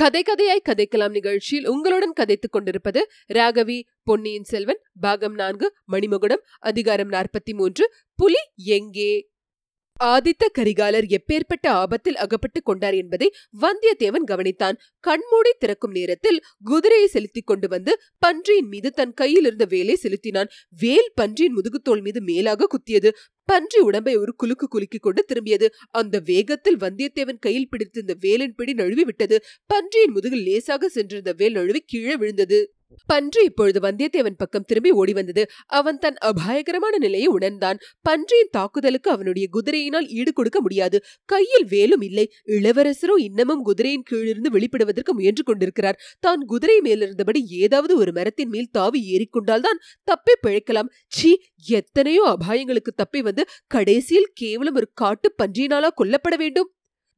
கதை கதையாய் கதைக்கலாம் நிகழ்ச்சியில் உங்களுடன் கதைத்துக் கொண்டிருப்பது ராகவி பொன்னியின் செல்வன் பாகம் நான்கு மணிமகுடம் அதிகாரம் நாற்பத்தி மூன்று புலி எங்கே? ஆதித்த கரிகாலர் எப்பேற்பட்ட ஆபத்தில் அகப்பட்டுக் கொண்டார் என்பதை வந்தியத்தேவன் கவனித்தான். கண்மூடி திறக்கும் நேரத்தில் குதிரையை செலுத்திக் கொண்டு வந்து பன்றியின் மீது தன் கையில் இருந்த வேலை செலுத்தினான். வேல் பன்றியின் முதுகுத்தோல் மீது மேலாக குத்தியது. பன்றி உடம்பை ஒரு குலுக்கு குலுக்கிக் கொண்டு திரும்பியது. அந்த வேகத்தில் வந்தியத்தேவன் கையில் பிடித்திருந்த வேலின் பிடி நழுவி விட்டது பன்றியின் முதுகில் லேசாக சென்றிருந்த வேல் நழுவி கீழே விழுந்தது. பன்றி இப்பொழுது வந்தியத்தேவன் பக்கம் திரும்பி ஓடி வந்தது. அவன் தன் அபாயகரமான நிலையை உணர்ந்தான். பன்றியின் தாக்குதலுக்கு அவனுடைய குதிரையினால் ஈடு கொடுக்க முடியாது. கையில் வேலும் இல்லை. இளவரசரோ இன்னமும் குதிரையின் கீழிருந்து வெளிப்படுவதற்கு முயன்று கொண்டிருக்கிறார். தான் குதிரை மேலிருந்தபடி ஏதாவது ஒரு மரத்தின் மேல் தாவி ஏறிக்கொண்டால்தான் தப்பி பிழைக்கலாம். சி எத்தனையோ அபாயங்களுக்கு தப்பி வந்து கடைசியில் கேவலம் ஒரு காட்டு பன்றியினாலா கொல்லப்பட வேண்டும்?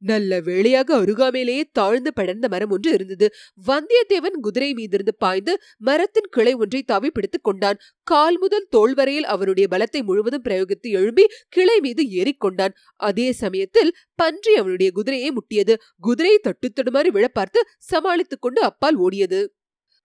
நல்ல வேளையாக அருகாமையிலேயே தாழ்ந்து படர்ந்த மரம் ஒன்று இருந்தது. வந்தியத்தேவன் குதிரை மீதிருந்து பாய்ந்து மரத்தின் கிளை ஒன்றை தவி பிடித்துக் கொண்டான். கால் முதல் தோல் வரையில் அவனுடைய பலத்தை முழுவதும் பிரயோகித்து எழும்பி கிளை மீது ஏறிக்கொண்டான் அதே சமயத்தில் பன்றி அவனுடைய குதிரையை முட்டியது. குதிரையை தட்டுத்தடுமாறி விழ பார்த்து சமாளித்துக் கொண்டு அப்பால் ஓடியது.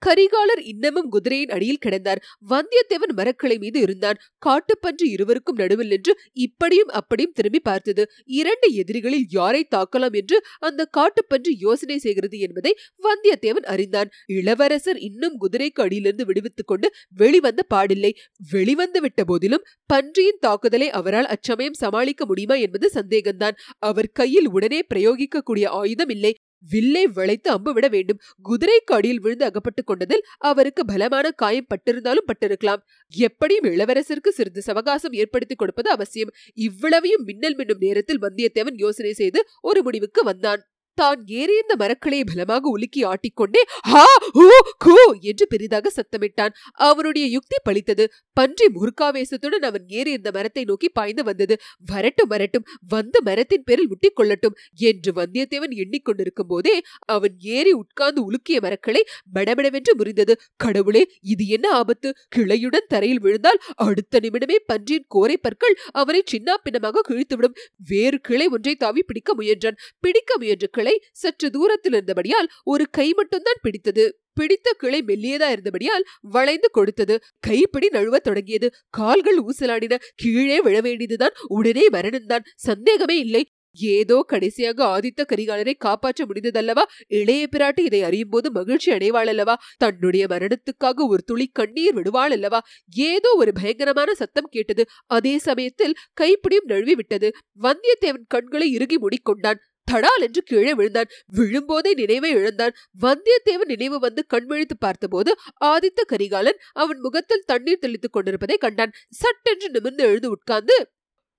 கரிகாலர் இன்னமும் குதிரையின் அடியில் கிடந்தார். வந்தியத்தேவன் மரக்கிளை மீது இருந்தான். காட்டுப்பன்று இருவருக்கும் நடுவில் நின்று இப்படியும் அப்படியும் திரும்பி பார்த்தது. இரண்டு எதிரிகளில் யாரை தாக்கலாம் என்று அந்த காட்டுப்பன்று யோசனை செய்கிறது என்பதை வந்தியத்தேவன் அறிந்தான். இளவரசர் இன்னும் குதிரைக்கு அடியிலிருந்து விடுவித்துக் கொண்டு வெளிவந்த பாடில்லை. வெளிவந்து விட்ட போதிலும் பன்றியின் தாக்குதலை அவரால் அச்சமயம் சமாளிக்க முடியுமா என்பது சந்தேகம்தான். அவர் கையில் உடனே பிரயோகிக்கக்கூடிய ஆயுதம் இல்லை. வில்லை வளைத்து அம்பு விட வேண்டும். குதிரைக்கு அடியில் விழுந்து அகப்பட்டுக் கொண்டதில் அவருக்கு பலமான காயம் பட்டிருந்தாலும் பட்டிருக்கலாம். எப்படியும் இளவரசருக்கு சிறிது சவகாசம் ஏற்படுத்தி கொடுப்பது அவசியம். இவ்வளவையும் மின்னல் மின்னும் நேரத்தில் வந்தியத்தேவன் யோசனை செய்து ஒரு முடிவுக்கு வந்தான். தான் ஏறியிருந்த மரக்களை பலமாக உலுக்கி ஆட்டிக்கொண்டே ஹா ஹூ கூ என்று பெரிதாக சத்தமிட்டான். அவனுடைய யுக்தி பழித்தது. பன்றி முருகாவேசத்துடன் அவன் ஏறியிருந்த மரத்தை நோக்கி பாய்ந்து வந்தது. வரட்டும் வரட்டும் வந்த மரத்தின் பேரில் முட்டிக் கொள்ளட்டும் என்று வந்தியத்தேவன் எண்ணிக்கொண்டிருக்கும் போதே அவன் ஏறி உட்கார்ந்து உலுக்கிய மரக்களை மடமடவென்று முறிந்தது. கடவுளே இது என்ன ஆபத்து? கிளையுடன் தரையில் விழுந்தால் அடுத்த நிமிடமே பன்றியின் கோரை பற்கள் அவனை சின்னா பின்னமாக கிழித்துவிடும். வேறு கிளை ஒன்றை தாவி பிடிக்க முயன்றான். பிடிக்க முயன்ற கிளை சற்று தூரத்தில் இருந்தபடியால் ஒரு கை மட்டும்தான் பிடித்தது. பிடித்த கிளை மெல்லியதா இருந்தபடியால் வளைந்து கொடுத்தது கைப்பிடி நழுவத் தொடங்கியது. கால்கள் ஊசலாடின. கீழே விழ வேண்டியதுதான். உடனே மரணம்தான் சந்தேகமே இல்லை. ஏதோ கடைசியாக ஆதித்த கரிகாலரை காப்பாற்ற முடிந்ததல்லவா? இளைய பிராட்டி இதை அறியும் போது மகிழ்ச்சி அடைவாள் அல்லவா தன்னுடைய மரணத்துக்காக ஒரு துளி கண்ணீர் விடுவாள் அல்லவா ஏதோ ஒரு பயங்கரமான சத்தம் கேட்டது. அதே சமயத்தில் கைப்பிடியும் நழுவி விட்டது வந்தியத்தேவன் கண்களை இறுகி மூடிக்கொண்டான். தடால் என்று கீழே விழுந்தான். விழும்போதே நினைவை இழந்தான். வந்தியத்தேவன் நினைவு வந்து கண்விழித்து பார்த்தபோது ஆதித்த கரிகாலன் அவன் முகத்தில் தண்ணீர் தெளித்துக் கொண்டிருப்பதை கண்டான். சட்டென்று நிமிர்ந்து எழுந்து உட்கார்ந்து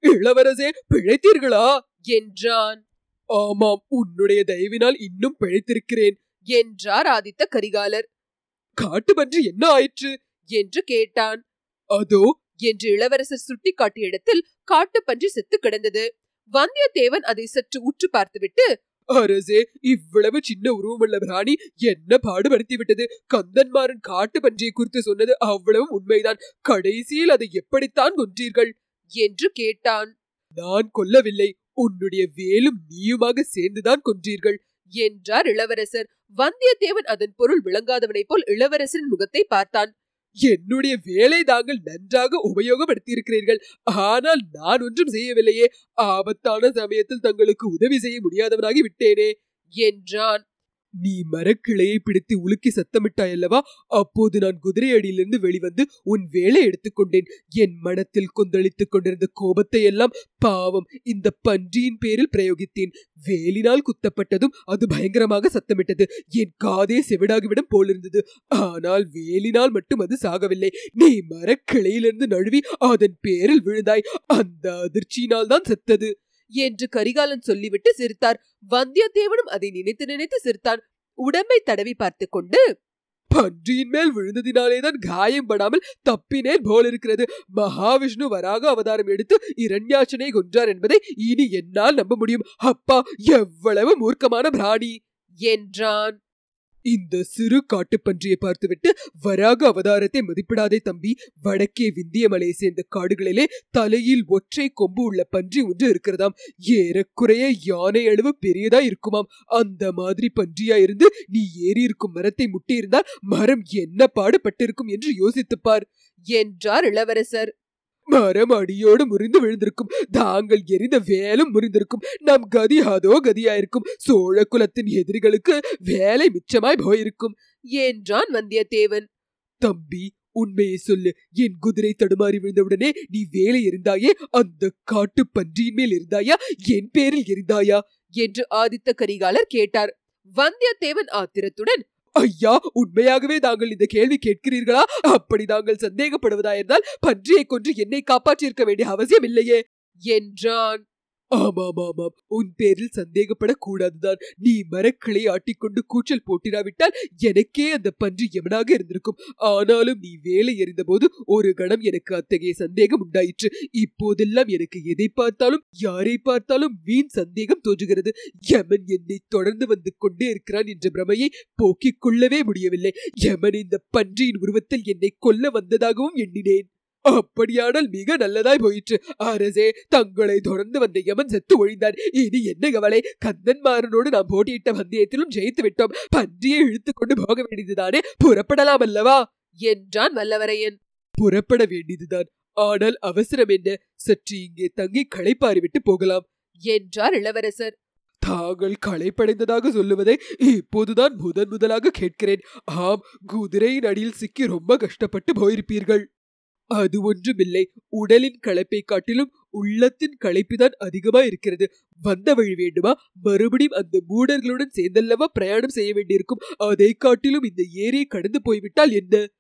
இளவரசே பிழைத்தீர்களா? என்றான். ஆமாம் உன்னுடைய தயவினால் இன்னும் பிழைத்திருக்கிறேன் என்றார் ஆதித்த கரிகாலர். காட்டு பன்றி என்ன ஆயிற்று? என்று கேட்டான். அதோ என்று இளவரசர் சுட்டி காட்டிய இடத்தில் காட்டு பன்றி செத்து கிடந்தது. வந்தியத்தேவன் அதை சற்று உற்று பார்த்துவிட்டு அரசே இவ்வளவு சின்ன உருவமுள்ள பிராணி என்ன பாடுபடுத்தி விட்டது கந்தன்மாறன் காட்டு பன்றியை குறித்து சொன்னது அவ்வளவு உண்மைதான். கடைசியில் அதை எப்படித்தான் கொன்றீர்கள்? என்று கேட்டான். நான் கொல்லவில்லை. உன்னுடைய வேலும் நீயுமாக சேர்ந்துதான் கொன்றீர்கள் என்றார் இளவரசர். வந்தியத்தேவன் அதன் பொருள் விளங்காதவனைப் போல் இளவரசரின் முகத்தை பார்த்தான். என்னுடைய வேலை தாங்கள் நன்றாக உபயோகப்படுத்தியிருக்கிறீர்கள். ஆனால் நான் ஒன்றும் செய்யவில்லையே. ஆபத்தான சமயத்தில் தங்களுக்கு உதவி செய்ய முடியாதவனாகி விட்டேனே என்றான். நீ மரக்கிளையை பிடித்து உலுக்கி சத்தமிட்டாய் அல்லவா? அப்போது நான் குதிரை அடியிலிருந்து வெளிவந்து உன் வேலை எடுத்துக்கொண்டேன். என் மனத்தில் கொந்தளித்துக் கொண்டிருந்த கோபத்தை எல்லாம் பாவம் இந்த பன்றியின் பேரில் பிரயோகித்தேன். வேலினால் குத்தப்பட்டதும் அது பயங்கரமாக சத்தமிட்டது. என் காதே செவிடாகிவிடும் போலிருந்தது. ஆனால் வேலினால் மட்டும் அது சாகவில்லை. நீ மரக்கிளையிலிருந்து நழுவி அதன் பேரில் விழுந்தாய். அந்த அதிர்ச்சியினால் தான் செத்தது. என்று கரிகாலன் சொல்லிவிட்டு சிரித்தார். வந்தியத்தேவனும் அதை நினைத்து நினைத்து சிரித்தான். உடம்பை தடவி பார்த்து கொண்டு பன்றியின் மேல் விழுந்ததினாலேதான் காயம் படாமல் தப்பினேன் போல் இருக்கிறது மகாவிஷ்ணு வராக அவதாரம் எடுத்து இரண்யாச்சனை கொன்றார் என்பதை இனி என்னால் நம்ப முடியும். அப்பா எவ்வளவு மூர்க்கமான பிராணி! என்றான். இந்த சிறு காட்டுப்பன்றியை பார்த்துவிட்டு வராக அவதாரத்தை மதிப்பிடாதே தம்பி. வடக்கே விந்திய மலையை சேர்ந்த காடுகளிலே தலையில் ஒற்றை கொம்பு உள்ள பன்றி ஒன்று இருக்கிறதாம். ஏறக்குறைய யானை அளவு பெரியதா இருக்குமாம். அந்த மாதிரி பன்றியா இருந்து நீ ஏறி இருக்கும் மரத்தை முட்டியிருந்தால் மரம் என்ன பாடுபட்டிருக்கும் என்று யோசித்துப் பார் என்றார் இளவரசர். மரம் அடியோடு முறிந்து விழுந்திருக்கும். தாங்கள் எரிந்த வேலும் முறிந்திருக்கும். நம் கதி அதோ கதியாயிருக்கும். சோழ குலத்தின் எதிரிகளுக்கு வேலை மிச்சமாய் போயிருக்கும். என்றான் வந்தியத்தேவன். தம்பி உண்மையை சொல்லு. என் குதிரை தடுமாறி விழுந்தவுடனே நீ வேலை இருந்தாயே? அந்த காட்டு பன்றியின் மேல் இருந்தாயா? என் பேரில் இருந்தாயா? என்று ஆதித்த கரிகாலர் கேட்டார். வந்தியத்தேவன் ஆத்திரத்துடன் ஐயா உண்மையாகவே தாங்கள் இந்த கேள்வி கேட்கிறீர்களா? அப்படி தாங்கள் சந்தேகப்படுவதாயிருந்தால் பன்றியை கொன்று என்னை காப்பாற்றியிருக்க வேண்டிய அவசியம் இல்லையே. என்றான். ஆமாம் ஆமாம் உன் பேரில் சந்தேகப்படக்கூடாதுதான். நீ மரக்களை ஆட்டிக்கொண்டு கூச்சல் போட்டிராவிட்டால் எனக்கே அந்த பன்றி எவனாக இருந்திருக்கும்? ஆனாலும் நீ வேலை எறிந்தபோது ஒரு கணம் எனக்கு அத்தகைய சந்தேகம் உண்டாயிற்று. இப்போதெல்லாம் எனக்கு எதை பார்த்தாலும் யாரை பார்த்தாலும் வீண் சந்தேகம் தோன்றுகிறது. யமன் என்னை தொடர்ந்து வந்து கொண்டே இருக்கிறான் என்ற பிரமையை போக்கிக் கொள்ளவே முடியவில்லை. யமன் இந்த பன்றியின் உருவத்தில் என்னை கொல்ல வந்ததாகவும் எண்ணினேன். அப்படியானால் மிக நல்லதாய் போயிற்று. அரசே தங்களை தொடர்ந்து வந்த யமன் செத்து ஒழிந்தார். இனி என்ன கவலை? கந்தன்மாரனோடு நாம் போட்டியிட்ட வந்தியத்திலும் ஜெயித்து விட்டோம். பன்றியை இழுத்து கொண்டு போக வேண்டியதுதானே? புறப்படலாம் அல்லவா? என்றான் வல்லவரையன். புறப்பட வேண்டியதுதான். ஆனால் அவசரம் என்ன? சற்று இங்கே தங்கி களைப்பாறிவிட்டு போகலாம் என்றார் இளவரசர். தாங்கள் களைப்படைந்ததாக சொல்லுவதை இப்போதுதான் முதன் முதலாக கேட்கிறேன். ஆம் குதிரையின் அடியில் சிக்கி ரொம்ப கஷ்டப்பட்டு போயிருப்பீர்கள். அது ஒன்றுமில்லை உடலின் களைப்பை காட்டிலும் உள்ளத்தின் களைப்புதான் அதிகமா இருக்கிறது வந்த வழி வேண்டுமா? மறுபடியும் அந்த மூடர்களுடன் சேர்ந்தல்லவா பிரயாணம் செய்ய வேண்டியிருக்கும்? அதை காட்டிலும் இந்த ஏரியை கடந்து போய்விட்டால் என்ன?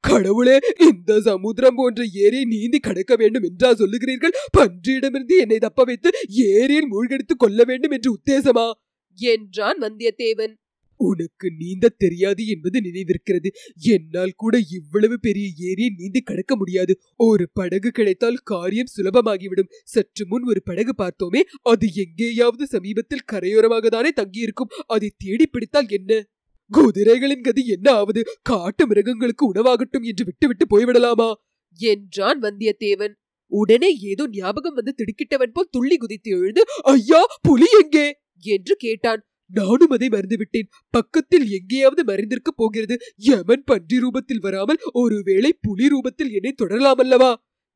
கடவுளே இந்த சமுத்திரம் போன்ற ஏரியை நீந்தி கடக்க வேண்டும் என்றா சொல்லுகிறீர்கள்? பன்றியிடமிருந்து என்னை தப்ப வைத்து ஏரியில் மூழ்கடித்துக் கொள்ள வேண்டும் என்று உத்தேசமா? என்றான் வந்தியத்தேவன். உனக்கு நீந்த தெரியாது என்பது நினைவிருக்கிறது. என்னால் கூட இவ்வளவு பெரிய ஏரியை நீந்தி கடக்க முடியாது. ஒரு படகு கிடைத்தால் காரியம் சுலபமாகிவிடும். சற்று முன் ஒரு படகு பார்த்தோமே அது எங்கேயாவது சமீபத்தில் கரையோரமாக தானே தங்கியிருக்கும். அதை தேடி பிடித்தால் என்ன? குதிரைகளின் கதி என்ன ஆவது? காட்டு மிருகங்களுக்கு உணவாகட்டும் என்று விட்டுவிட்டு போய்விடலாமா? என்றான் வந்தியத்தேவன். உடனே ஏதோ ஞாபகம் வந்து திடுக்கிட்டவன் போல் துள்ளி குதித்து எழுந்து ஐயா புலி எங்கே? என்று கேட்டான். நானும் அதை மறந்துவிட்டேன். பக்கத்தில் எங்கேயாவது மறைந்திருக்க போகிறது. யமன் பன்றி ரூபத்தில் வராமல் ஒருவேளை புலி ரூபத்தில் என்னை தொடரலாமல்லவா?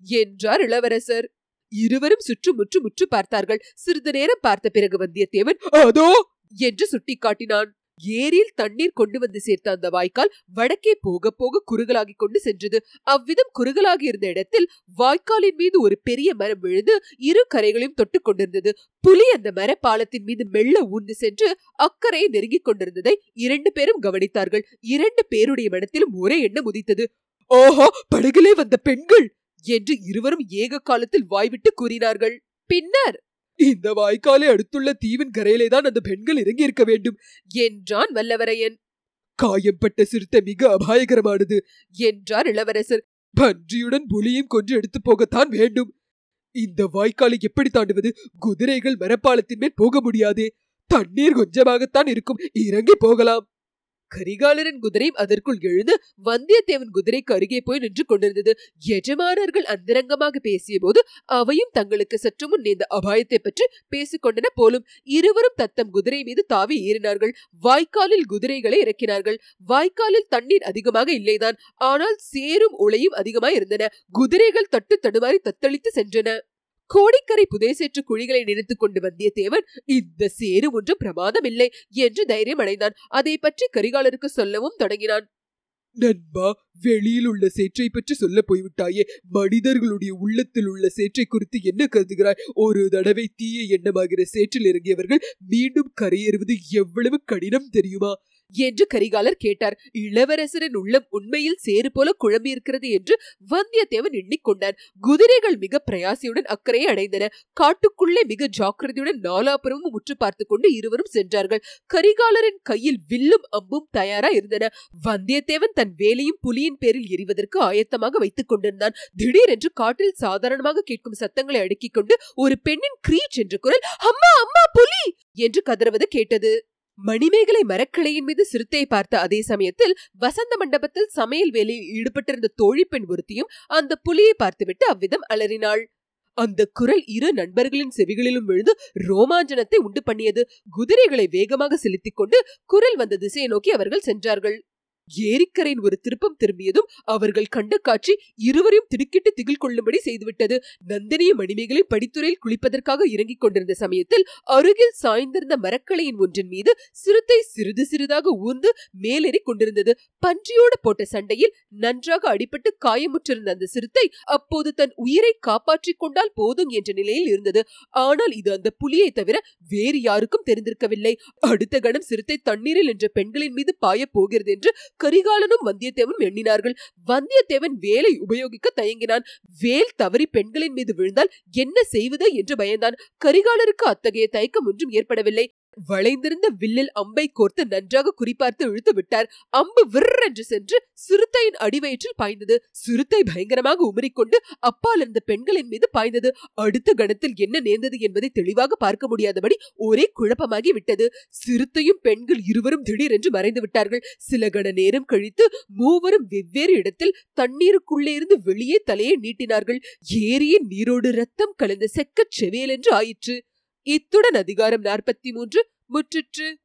என்றார் இளவரசர். இருவரும் சுற்று முற்று பார்த்தார்கள். சிறிது நேரம் பார்த்த பிறகு வந்தியத்தேவன் அதோ! என்று சுட்டிக்காட்டினான். ஏரியில் தண்ணீர் கொண்டு வந்து சேர்த்த அந்த வாய்க்கால் வடக்கே போக போக குறுகலாகிக் கொண்டு சென்றது. அவ்விதம் குறுகலாகி இருந்த இடத்தில் வாய்க்காலின் மீது ஒரு பெரிய மரம் விழுந்து இரு கரைகளையும் தொட்டு கொண்டிருந்தது. புலி அந்த மரப்பாலத்தின் மீது மெல்ல ஊர்ந்து சென்று அக்கறையை நெருங்கிக் கொண்டிருந்ததை இரண்டு பேரும் கவனித்தார்கள். இரண்டு பேருடைய மனத்திலும் ஒரே எண்ணம் உதித்தது. ஓஹோ படகிலே வந்த பெண்கள்! என்று இருவரும் ஏக காலத்தில் வாய்விட்டு கூறினார்கள். பின்னர் இந்த வாய்க்காலை அடுத்துள்ள தீவின் கரையிலே தான் அந்த பெண்கள் இறங்கி இருக்க வேண்டும் என்றான் வல்லவரையன். காயம்பட்ட சிறுத்தை மிக அபாயகரமானது என்றார் இளவரசர். பன்றியுடன் புலியும் கொன்று எடுத்து போகத்தான் வேண்டும் இந்த வாய்க்காலை எப்படி தாண்டுவது? குதிரைகள் மரப்பாலத்தின் மேல் போக முடியாது. தண்ணீர் கொஞ்சமாகத்தான் இருக்கும். இறங்கி போகலாம். கரிகாலரின் குதிரையும் அதற்குள் எழுந்து வந்தியத்தேவன் குதிரைக்கு அருகே போய் நின்று கொண்டிருந்தது. எஜமானர்கள் அந்தரங்கமாக பேசியபோது அவையும் தங்களுக்கு சற்று முன் நேர்ந்த அபாயத்தை பற்றி பேசிக்கொண்டன போலும் இருவரும் தத்தம் குதிரை மீது தாவி ஏறினார்கள். வாய்க்காலில் குதிரைகளை இறக்கினார்கள். வாய்க்காலில் தண்ணீர் அதிகமாக இல்லைதான். ஆனால் சேரும் உளையும் அதிகமாய் இருந்தன குதிரைகள் தட்டு தடுமாறி தத்தளித்து சென்றன. கோடிக்கரை புதைசேற்று குழிகளை நினைத்துக் கொண்டு வந்தியத்தேவன் இந்த சேரு ஒன்று பிரமாதம் இல்லை என்று தைரியம் அடைந்தான். அதை பற்றி கரிகாலருக்கு சொல்லவும் தொடங்கினான். நண்பா வெளியில் உள்ள சேற்றை பற்றி சொல்ல போய்விட்டாயே. மனிதர்களுடைய உள்ளத்தில் உள்ள சேற்றை குறித்து என்ன கருதுகிறாய்? ஒரு தடவை தீய எண்ணமாகிற சேற்றில் இறங்கியவர்கள் மீண்டும் கரையேறுவது எவ்வளவு கடினம் தெரியுமா? என்று கரிகாலர் கேட்டார். இளவரசரின் உள்ளம் உண்மையில் சேறு போல குழம்பி இருக்கிறது என்று வந்தியத்தேவன் எண்ணிக்கொண்டான் குதிரைகள் மிக பிரயாசியுடன் அக்கறையை அடைந்தன. காட்டுக்குள்ளே மிக ஜாக்கிரதையுடன் நாலாபுரமும் முற்று பார்த்து கொண்டு இருவரும் சென்றார்கள். கரிகாலரின் கையில் வில்லும் அம்பும் தயாரா இருந்தன. வந்தியத்தேவன் தன் வேலையும் புலியின் பேரில் எறிவதற்கு ஆயத்தமாக வைத்துக் கொண்டிருந்தான். திடீரென்று காட்டில் சாதாரணமாக கேட்கும் சத்தங்களை அடுக்கிக் கொண்டு ஒரு பெண்ணின் கிரீச் என்ற குரல் அம்மா அம்மா புலி! என்று கதறுவது கேட்டது. மணிமேகலை மரக்கிளையின் மீது சிறுத்தையை பார்த்த அதே சமயத்தில் வசந்த மண்டபத்தில் சமையல் வேலையில் ஈடுபட்டிருந்த தோழி பெண் ஒருத்தியும் அந்த புலியை பார்த்துவிட்டு அவ்விதம் அலறினாள். அந்த குரல் இரு நண்பர்களின் செவிகளிலும் விழுந்து ரோமாஞ்சனத்தை உண்டு பண்ணியது. குதிரைகளை வேகமாக செலுத்திக் கொண்டு குரல் வந்த திசையை நோக்கி அவர்கள் சென்றார்கள். ஏரிக்கரையின் ஒரு திருப்பம் திரும்பியதும் அவர்கள் கண்ட காட்சி இருவரையும் திடுக்கிட்டு திகில் கொள்ளும்படி செய்துவிட்டது. நந்தினிய மணிமேகலை படித்துறையில் குளிப்பதற்காக இறங்கிக் கொண்டிருந்த சமயத்தில் அருகில் சாய்ந்திருந்த மரக்கலையின் ஒன்றின் மீது சிறுத்தை சிறிது சிறிதாக ஊர்ந்து மேலேறி கொண்டிருந்தது. பன்றியோடு போட்ட சண்டையில் நன்றாக அடிபட்டு காயமுற்றிருந்த அந்த சிறுத்தை அப்போது தன் உயிரை காப்பாற்றிக் கொண்டால் போதும் என்ற நிலையில் இருந்தது. ஆனால் இது அந்த புலியை தவிர வேறு யாருக்கும் தெரிந்திருக்கவில்லை. அடுத்த கணம் சிறுத்தை தண்ணீரில் என்ற பெண்களின் மீது பாயப் போகிறது என்று கரிகாலனும் வந்தியத்தேவனும் எண்ணினார்கள். வந்தியத்தேவன் வேலை உபயோகிக்க தயங்கினான். வேல் தவறி பெண்களின் மீது விழுந்தால் என்ன செய்வது என்று பயந்தான். கரிகாலருக்கு அத்தகைய தயக்கம் ஒன்றும் ஏற்படவில்லை. வளைந்திருந்த வில்லில் அம்பை கோர்த்து நன்றாக குறிப்பார்த்து இழுத்து விட்டார். அம்பு விற்றென்று சென்று சிறுத்தையின் அடிவயிற்றில் பாய்ந்தது. சிறுத்தை பயங்கரமாக உமரிக்கொண்டு அப்பால் இருந்த பெண்களின் மீது பாய்ந்தது. அடுத்த கணத்தில் என்ன நேர்ந்தது என்பதை தெளிவாக பார்க்க முடியாதபடி ஒரே குழப்பமாகி விட்டது. சிறுத்தையும் பெண்கள் இருவரும் திடீரென்று மறைந்து விட்டார்கள். சில கண நேரம் கழித்து மூவரும் வெவ்வேறு இடத்தில் தண்ணீருக்குள்ளே இருந்து வெளியே தலையை நீட்டினார்கள். ஏரியின் நீரோடு ரத்தம் கலந்த செக்கச் என்று ஆயிற்று. இத்துடன் அதிகாரம் நாற்பத்தி மூன்று முற்றிற்று.